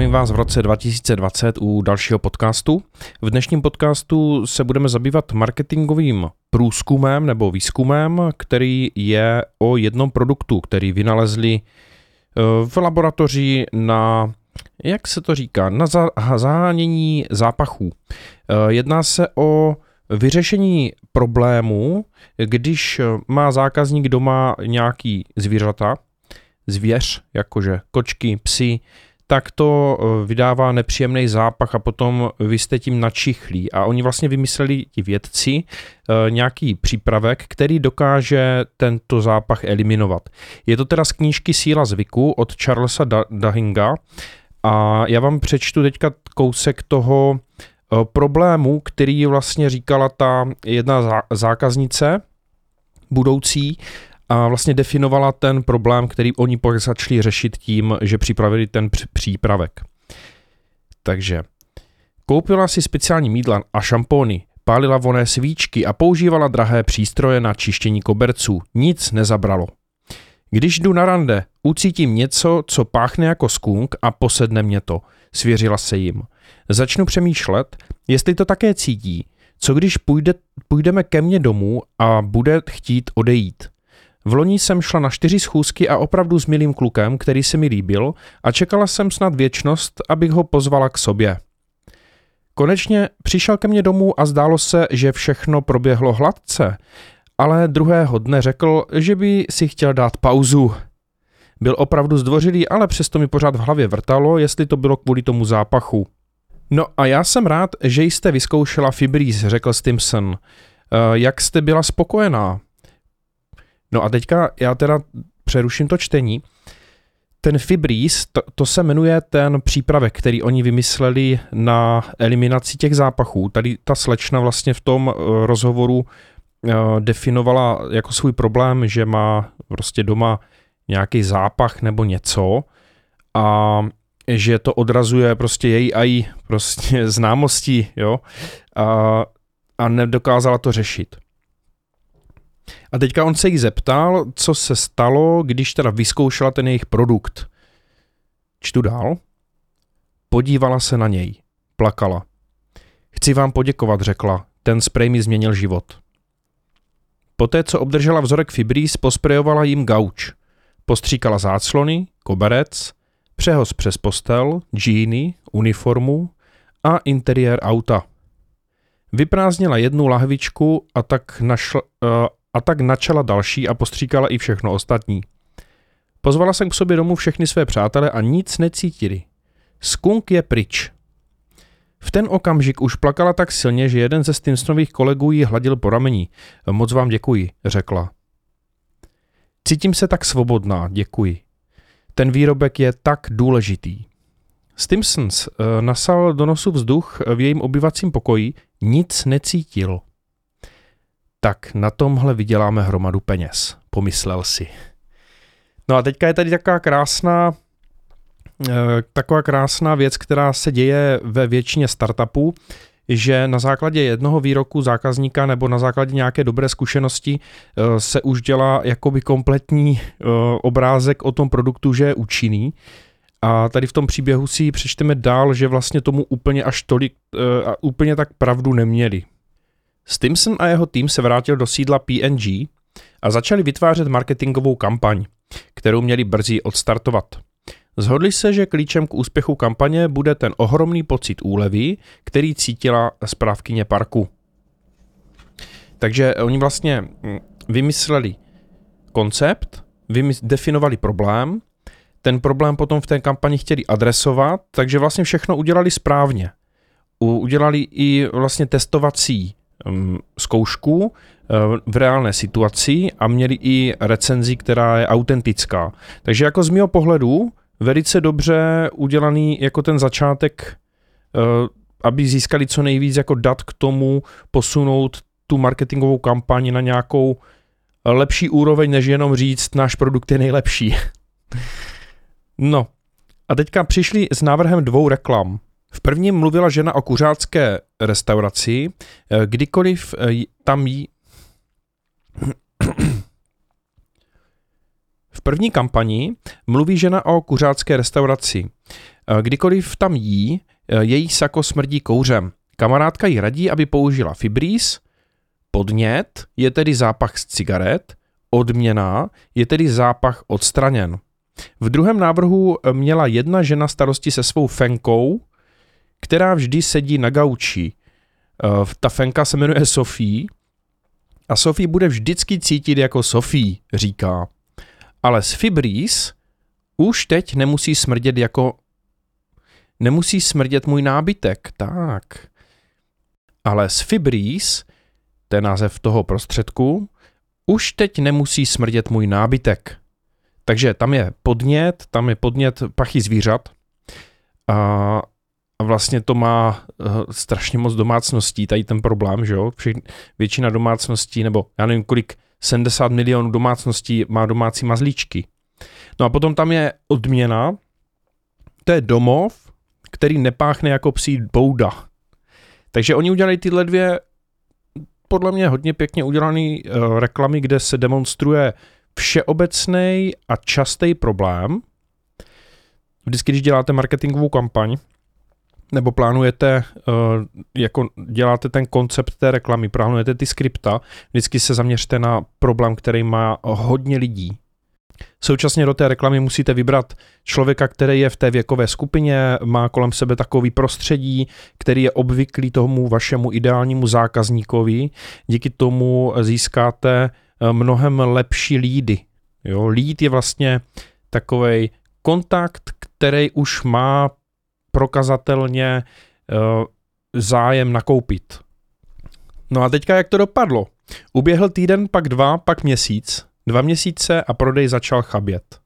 Zdravím vás v roce 2020 u dalšího podcastu. V dnešním podcastu se budeme zabývat marketingovým průzkumem nebo výzkumem, který je o jednom produktu, který vynalezli eh, v laboratoři na, jak se to říká, na zahánění zápachů. Eh, jedná se o vyřešení problému, když má zákazník doma nějaký zvířata, zvěř, jakože kočky, psy, tak to eh, vydává nepříjemný zápach a potom vy jste tím načichlí. A oni vlastně vymysleli ti vědci eh, nějaký přípravek, který dokáže tento zápach eliminovat. Je to teda z knížky Síla zvyku od Charlesa Dahinga a já vám přečtu teďka kousek toho eh, problému, který vlastně říkala ta jedna zákaznice budoucí a vlastně definovala ten problém, který oni začali řešit tím, že připravili ten přípravek. Takže koupila si speciální mídla a šampóny, pálila voné svíčky a používala drahé přístroje na čištění koberců. Nic nezabralo. Když jdu na rande, ucítím něco, co páchne jako skunk a posedne mě to, svěřila se jim. Začnu přemýšlet, jestli to také cítí. Co když půjde, půjdeme ke mně domů a bude chtít odejít? V loni jsem šla na čtyři schůzky a opravdu s milým klukem, který se mi líbil a čekala jsem snad věčnost, abych ho pozvala k sobě. Konečně přišel ke mně domů a zdálo se, že všechno proběhlo hladce, ale druhého dne řekl, že by si chtěl dát pauzu. Byl opravdu zdvořilý, ale přesto mi pořád v hlavě vrtalo, jestli to bylo kvůli tomu zápachu. No a já jsem rád, že jste vyzkoušela Fibris, řekl Stimson. Eh, jak jste byla spokojená? No a teďka já teda přeruším to čtení. Ten Fibris, to, to se jmenuje ten přípravek, který oni vymysleli na eliminaci těch zápachů. Tady ta slečna vlastně v tom eh, rozhovoru eh, definovala jako svůj problém, že má prostě doma nějaký zápach nebo něco a že to odrazuje prostě její aj prostě známosti, jo, a, a nedokázala to řešit. A teďka on se jí zeptal, co se stalo, když teda vyzkoušela ten jejich produkt. Čtu dál. Podívala se na něj. Plakala. Chci vám poděkovat, řekla. Ten sprej mi změnil život. Poté, co obdržela vzorek Fibris, posprejovala jim gauč. Postříkala záclony, koberec, přehoz přes postel, džíny, uniformu a interiér auta. Vyprázdnila jednu lahvičku a tak, našla, uh, a tak načala další a postříkala i všechno ostatní. Pozvala jsem k sobě domů všechny své přátele a nic necítili. Skunk je pryč. V ten okamžik už plakala tak silně, že jeden ze Stimsonových kolegů ji hladil po rameni. Moc vám děkuji, řekla. Cítím se tak svobodná, děkuji. Ten výrobek je tak důležitý. Stimsons uh, nasal do nosu vzduch v jejím obyvacím pokoji, nic necítil. Tak na tomhle vyděláme hromadu peněz, pomyslel si. No a teďka je tady taková krásná eh, taková krásná věc, která se děje ve většině startupů, že na základě jednoho výroku zákazníka nebo na základě nějaké dobré zkušenosti eh, se už dělá jakoby kompletní eh, obrázek o tom produktu, že je účinný. A tady v tom příběhu si přečteme dál, že vlastně tomu úplně až tolik, úplně tak pravdu neměli. Stimson a jeho tým se vrátil do sídla PNG a začali vytvářet marketingovou kampaň, kterou měli brzy odstartovat. Zhodli se, že klíčem k úspěchu kampaně bude ten ohromný pocit úlevy, který cítila správkyně parku. Takže oni vlastně hm, vymysleli koncept, definovali problém, ten problém potom v té kampani chtěli adresovat, takže vlastně všechno udělali správně. Udělali i vlastně testovací zkoušku uh, v reálné situaci a měli i recenzi, která je autentická. Takže jako z mého pohledu velice dobře udělaný jako ten začátek, uh, aby získali co nejvíc jako dat k tomu posunout tu marketingovou kampaň na nějakou lepší úroveň, než jenom říct, náš produkt je nejlepší. no, a teďka přišli s návrhem dvou reklam. V prvním mluvila žena o kuřácké restauraci, eh, kdykoliv eh, tam jí... V první kampani mluví žena o kuřácké restauraci. Kdykoliv tam jí, její sako smrdí kouřem. Kamarádka jí radí, aby použila Fibris, podnět je tedy zápach z cigaret, odměna je tedy zápach odstraněn. V druhém návrhu měla jedna žena starosti se svou fenkou, která vždy sedí na gauči. Ta fenka se jmenuje Sofie a Sofie bude vždycky cítit jako Sofie, říká. Ale s Fibris už teď nemusí smrdět jako... Nemusí smrdět můj nábytek, tak. Ale s Fibris, to je název toho prostředku, už teď nemusí smrdět můj nábytek. Takže tam je podnět, tam je podnět pachy zvířat a, a vlastně to má uh, strašně moc domácností, tady ten problém, že jo? Většina domácností, nebo já nevím kolik, 70 milionů domácností má domácí mazlíčky. No a potom tam je odměna, to je domov, který nepáchne jako psí bouda. Takže oni udělali tyhle dvě podle mě hodně pěkně udělané uh, reklamy, kde se demonstruje všeobecný a častý problém. Vždycky, když děláte marketingovou kampaň, nebo plánujete, uh, jako děláte ten koncept té reklamy, plánujete ty skripta, vždycky se zaměřte na problém, který má hodně lidí. Současně do té reklamy musíte vybrat člověka, který je v té věkové skupině, má kolem sebe takový prostředí, který je obvyklý tomu vašemu ideálnímu zákazníkovi. Díky tomu získáte eh, mnohem lepší lídy. Jo, lead je vlastně takový kontakt, který už má prokazatelně uh, zájem nakoupit. No a teďka jak to dopadlo? Uběhl týden, pak dva, pak měsíc Dva měsíce a prodej začal chabět.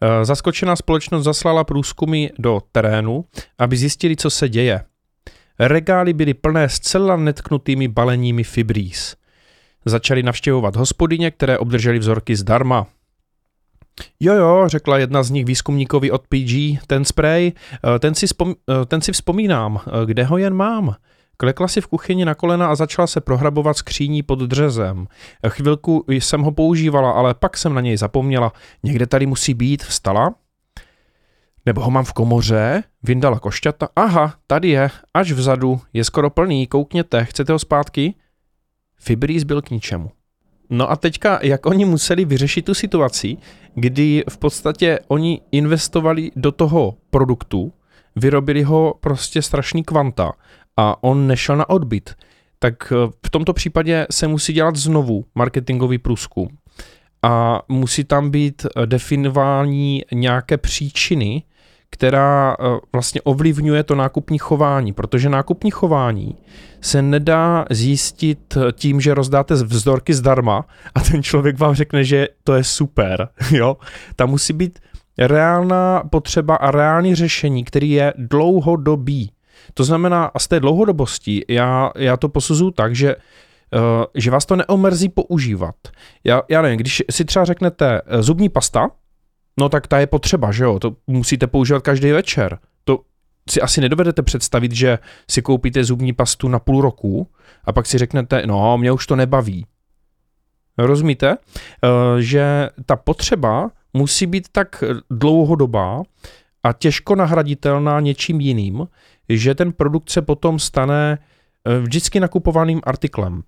Eh, zaskočená společnost zaslala průzkumy do terénu, aby zjistili, co se děje. Regály byly plné zcela netknutými baleními fibrís. Začali navštěvovat hospodyně, které obdrželi vzorky zdarma. Jo, jo, řekla jedna z nich výzkumníkovi od PG, ten spray, eh, ten si, vzpom- eh, ten si vzpomínám, kde ho jen mám. Klekla si v kuchyni na kolena a začala se prohrabovat skříní pod dřezem. Chvilku jsem ho používala, ale pak jsem na něj zapomněla. Někde tady musí být, vstala. Nebo ho mám v komoře, vyndala košťata. Aha, tady je, až vzadu, je skoro plný, koukněte, chcete ho zpátky? Fibrís byl k ničemu. No a teďka, jak oni museli vyřešit tu situaci, kdy v podstatě oni investovali do toho produktu, vyrobili ho prostě strašný kvanta a on nešel na odbyt, tak eh, v tomto případě se musí dělat znovu marketingový průzkum a musí tam být eh, definování nějaké příčiny, která eh, vlastně ovlivňuje to nákupní chování, protože nákupní chování se nedá zjistit tím, že rozdáte vzdorky zdarma a ten člověk vám řekne, že to je super, jo. Tam musí být reálná potřeba a reální řešení, který je dlouhodobý. To znamená, a z té dlouhodobosti já, já to posuzuju tak, že Uh, že vás to neomrzí používat. Já, já nevím, když si třeba řeknete zubní pasta, no tak ta je potřeba, že jo, to musíte používat každý večer. To si asi nedovedete představit, že si koupíte zubní pastu na půl roku a pak si řeknete, no, mě už to nebaví. Rozumíte? Uh, že ta potřeba musí být tak dlouhodobá a těžko nahraditelná něčím jiným, že ten produkt se potom stane eh, vždycky nakupovaným artiklem.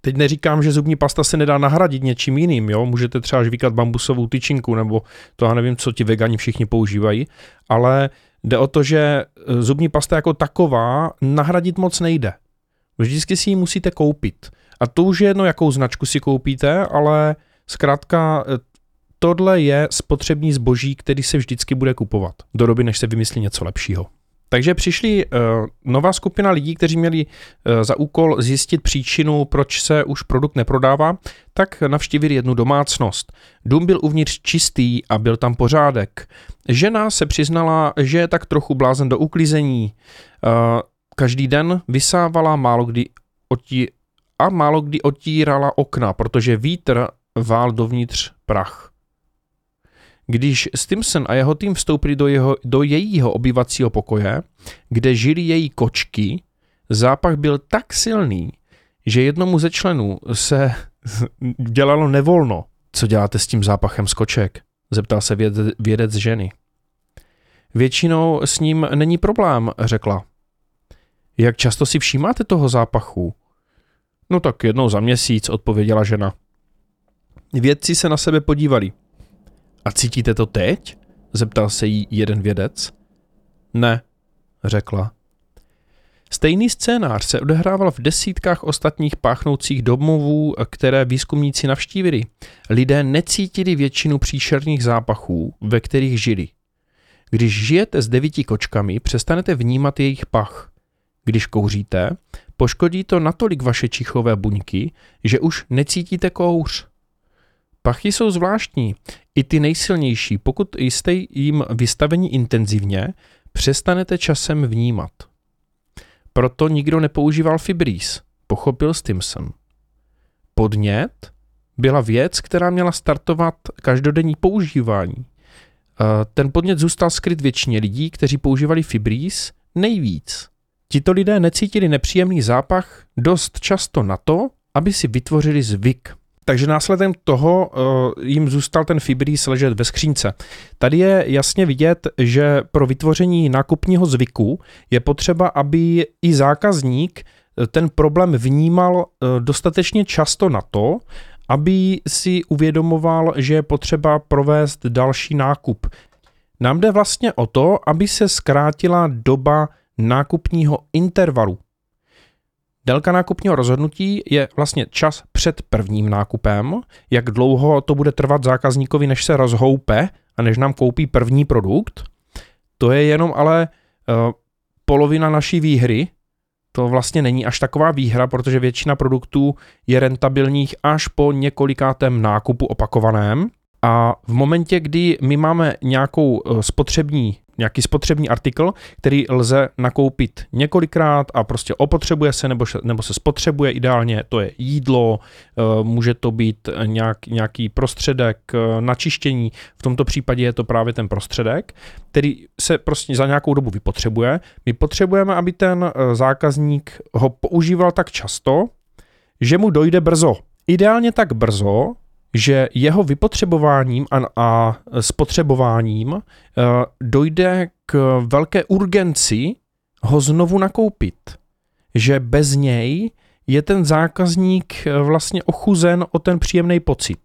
Teď neříkám, že zubní pasta se nedá nahradit něčím jiným, jo? můžete třeba žvíkat bambusovou tyčinku, nebo to já nevím, co ti vegani všichni používají, ale jde o to, že eh, zubní pasta jako taková nahradit moc nejde. Vždycky si ji musíte koupit. A to už je jedno, jakou značku si koupíte, ale zkrátka eh, tohle je spotřební zboží, který se vždycky bude kupovat do doby, než se vymyslí něco lepšího. Takže přišli uh, nová skupina lidí, kteří měli uh, za úkol zjistit příčinu, proč se už produkt neprodává, tak navštívili jednu domácnost. Dům byl uvnitř čistý a byl tam pořádek. Žena se přiznala, že je tak trochu blázen do uklízení. Uh, každý den vysávala málo kdy otí- a málo kdy otírala okna, protože vítr vál dovnitř prach. Když Stimson a jeho tým vstoupili do, jeho, do jejího obyvacího pokoje, kde žili její kočky, zápach byl tak silný, že jednomu ze členů se dělalo nevolno. Co děláte s tím zápachem z koček? Zeptal se vědec, vědec ženy. Většinou s ním není problém, řekla. Jak často si všímáte toho zápachu? No tak jednou za měsíc, odpověděla žena. Vědci se na sebe podívali. A cítíte to teď? Zeptal se jí jeden vědec. Ne, řekla. Stejný scénář se odehrával v desítkách ostatních páchnoucích domovů, které výzkumníci navštívili. Lidé necítili většinu příšerných zápachů, ve kterých žili. Když žijete s devíti kočkami, přestanete vnímat jejich pach. Když kouříte, poškodí to natolik vaše čichové buňky, že už necítíte kouř. Pachy jsou zvláštní, i ty nejsilnější, pokud jste jim vystaveni intenzivně, přestanete časem vnímat. Proto nikdo nepoužíval Fibris, pochopil Stimson. Podnět byla věc, která měla startovat každodenní používání. Eh, ten podnět zůstal skryt většině lidí, kteří používali Fibris nejvíc. Tito lidé necítili nepříjemný zápach dost často na to, aby si vytvořili zvyk. Takže následem toho uh, jim zůstal ten Fibris ležet ve skřínce. Tady je jasně vidět, že pro vytvoření nákupního zvyku je potřeba, aby i zákazník eh, ten problém vnímal uh, dostatečně často na to, aby si uvědomoval, že je potřeba provést další nákup. Nám jde vlastně o to, aby se zkrátila doba nákupního intervalu. Délka nákupního rozhodnutí je vlastně čas před prvním nákupem, jak dlouho to bude trvat zákazníkovi, než se rozhoupe a než nám koupí první produkt. To je jenom ale uh, polovina naší výhry. To vlastně není až taková výhra, protože většina produktů je rentabilních až po několikátém nákupu opakovaném. A v momentě, kdy my máme nějakou eh, spotřební nějaký spotřební artikl, který lze nakoupit několikrát a prostě opotřebuje se nebo, nebo se spotřebuje ideálně, to je jídlo, eh, může to být nějak, nějaký prostředek eh, na čištění, v tomto případě je to právě ten prostředek, který se prostě za nějakou dobu vypotřebuje. My potřebujeme, aby ten eh, zákazník ho používal tak často, že mu dojde brzo. Ideálně tak brzo, že jeho vypotřebováním a, a spotřebováním uh, dojde k velké urgenci ho znovu nakoupit. Že bez něj je ten zákazník eh, vlastně ochuzen o ten příjemný pocit.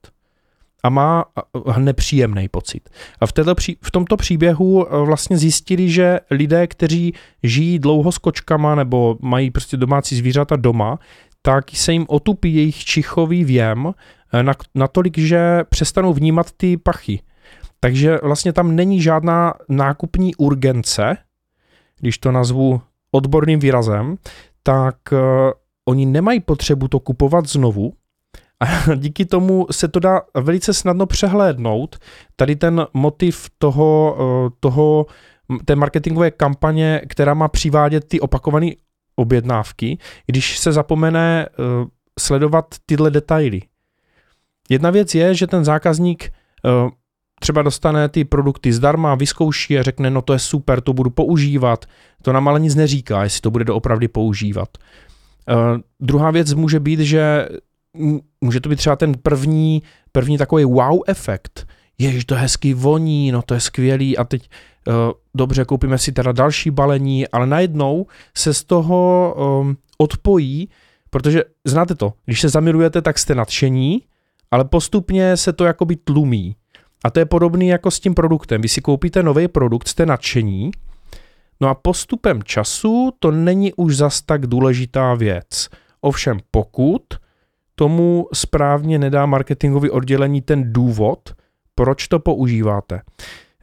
A má eh, nepříjemný pocit. A v, této, v tomto příběhu vlastně zjistili, že lidé, kteří žijí dlouho s kočkama nebo mají prostě domácí zvířata doma, tak se jim otupí jejich čichový věm natolik, že přestanou vnímat ty pachy. Takže vlastně tam není žádná nákupní urgence, když to nazvu odborným výrazem, tak uh, oni nemají potřebu to kupovat znovu, a díky tomu se to dá velice snadno přehlédnout. Tady ten motiv toho, uh, toho té marketingové kampaně, která má přivádět ty opakované objednávky, když se zapomene sledovat tyhle detaily. Jedna věc je, že ten zákazník uh, třeba dostane ty produkty zdarma, vyzkouší a řekne, no to je super, to budu používat. To nám ale nic neříká, jestli to bude doopravdy používat. Uh, druhá věc může být, že může to být třeba ten první, první takový wow efekt. Jež to hezky voní, no to je skvělý a teď uh, dobře, koupíme si teda další balení, ale najednou se z toho um, odpojí, protože znáte to, když se zamilujete, tak jste nadšení, ale postupně se to jakoby tlumí. A to je podobný jako s tím produktem. Vy si koupíte nový produkt, jste nadšení, no a postupem času to není už zas tak důležitá věc. Ovšem pokud tomu správně nedá marketingový oddělení ten důvod, proč to používáte.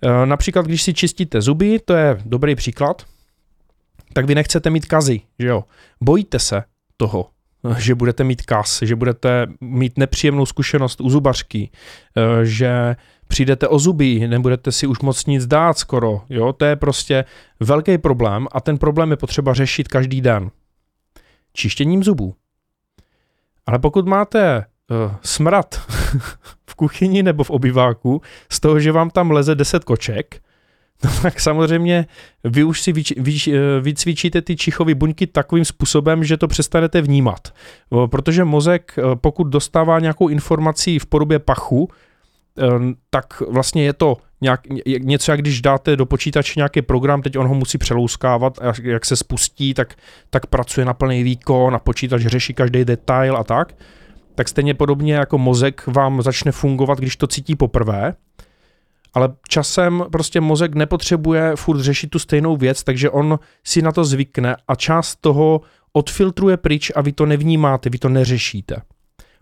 E, například, když si čistíte zuby, to je dobrý příklad, tak vy nechcete mít kazy, že jo? Bojíte se toho, že budete mít kas, že budete mít nepříjemnou zkušenost u zubařky, eh, že přijdete o zuby, nebudete si už moc nic dát skoro, jo, to je prostě velký problém a ten problém je potřeba řešit každý den. Čištěním zubů. Ale pokud máte uh, smrad v kuchyni nebo v obyváku z toho, že vám tam leze 10 koček, No tak samozřejmě vy už si eh, vycvičíte ty čichové buňky takovým způsobem, že to přestanete vnímat. Protože mozek, eh, pokud dostává nějakou informaci v podobě pachu, tak vlastně je to nějak, něco, jak když dáte do počítače nějaký program, teď on ho musí přelouskávat a jak se spustí, tak, tak pracuje na plný výkon a počítač řeší každý detail a tak. Tak stejně podobně jako mozek vám začne fungovat, když to cítí poprvé, ale časem prostě mozek nepotřebuje furt řešit tu stejnou věc, takže on si na to zvykne a část toho odfiltruje pryč a vy to nevnímáte, vy to neřešíte.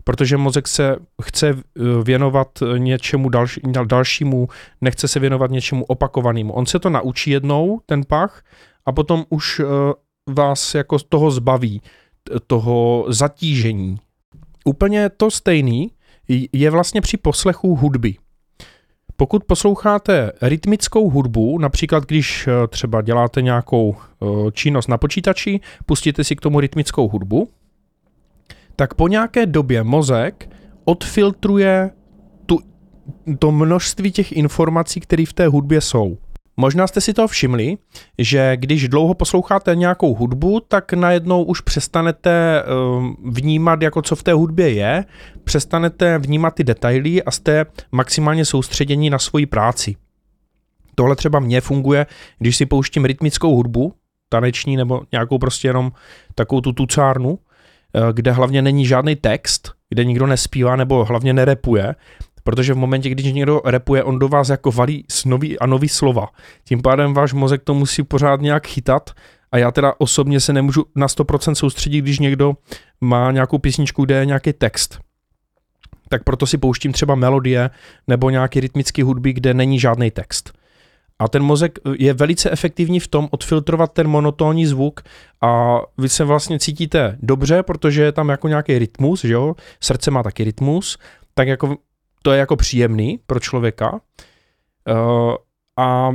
Protože mozek se chce eh, věnovat něčemu další, dalšímu, nechce se věnovat něčemu opakovanému. On se to naučí jednou, ten pach, a potom už eh, vás jako toho zbaví, toho zatížení. Úplně to stejný je vlastně při poslechu hudby. Pokud posloucháte rytmickou hudbu, například když eh, třeba děláte nějakou eh, činnost na počítači, pustíte si k tomu rytmickou hudbu, tak po nějaké době mozek odfiltruje tu, to množství těch informací, které v té hudbě jsou. Možná jste si to všimli, že když dlouho posloucháte nějakou hudbu, tak najednou už přestanete ehm, vnímat, jako co v té hudbě je, přestanete vnímat ty detaily a jste maximálně soustředění na svoji práci. Tohle třeba mně funguje, když si pouštím rytmickou hudbu, taneční nebo nějakou prostě jenom takovou tu tucárnu, eh, kde hlavně není žádný text, kde nikdo nespívá nebo hlavně nerepuje, Protože v momentě, když někdo repuje, on do vás jako valí nový a nový slova. Tím pádem váš mozek to musí pořád nějak chytat a já teda osobně se nemůžu na 100% soustředit, když někdo má nějakou písničku, kde je nějaký text. Tak proto si pouštím třeba melodie nebo nějaký rytmický hudby, kde není žádný text. A ten mozek je velice efektivní v tom odfiltrovat ten monotónní zvuk a vy se vlastně cítíte dobře, protože je tam jako nějaký rytmus, že jo? Srdce má taky rytmus, tak jako to je jako příjemný pro člověka uh, a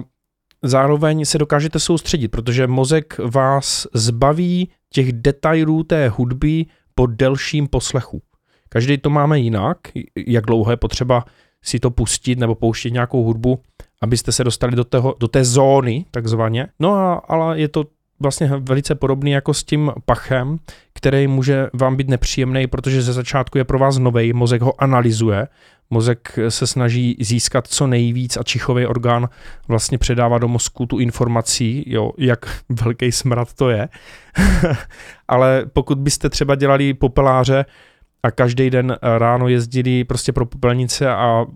zároveň se dokážete soustředit, protože mozek vás zbaví těch detailů té hudby po delším poslechu. Každý to máme jinak, jak dlouho je potřeba si to pustit nebo pouštět nějakou hudbu, abyste se dostali do, tého, do té zóny, takzvaně. No a, ale je to vlastně velice podobný jako s tím pachem, který může vám být nepříjemný, protože ze začátku je pro vás nový, mozek ho analyzuje, mozek se snaží získat co nejvíc a čichový orgán vlastně předává do mozku tu informací, jo, jak velký smrad to je. Ale pokud byste třeba dělali popeláře a každý den ráno jezdili prostě pro popelnice a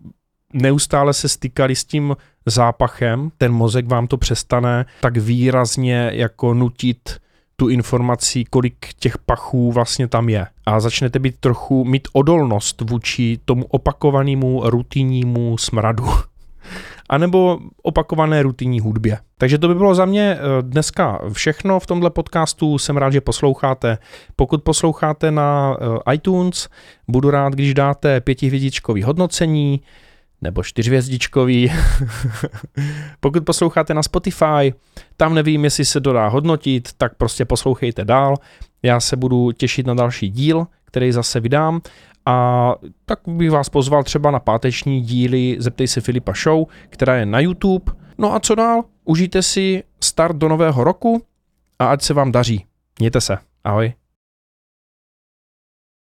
neustále se stykali s tím zápachem, ten mozek vám to přestane tak výrazně jako nutit tu informací, kolik těch pachů vlastně tam je. A začnete být trochu mít odolnost vůči tomu opakovanému rutinnímu smradu. A nebo opakované rutinní hudbě. Takže to by bylo za mě eh, dneska všechno v tomhle podcastu. Jsem rád, že posloucháte. Pokud posloucháte na eh, iTunes, budu rád, když dáte pětihvězdičkový hodnocení, nebo čtyřvězdičkový. Pokud posloucháte na Spotify, tam nevím, jestli se dodá hodnotit, tak prostě poslouchejte dál. Já se budu těšit na další díl, který zase vydám. A tak bych vás pozval třeba na páteční díly Zeptej se Filipa Show, která je na YouTube. No a co dál? Užijte si start do nového roku a ať se vám daří. Mějte se. Ahoj.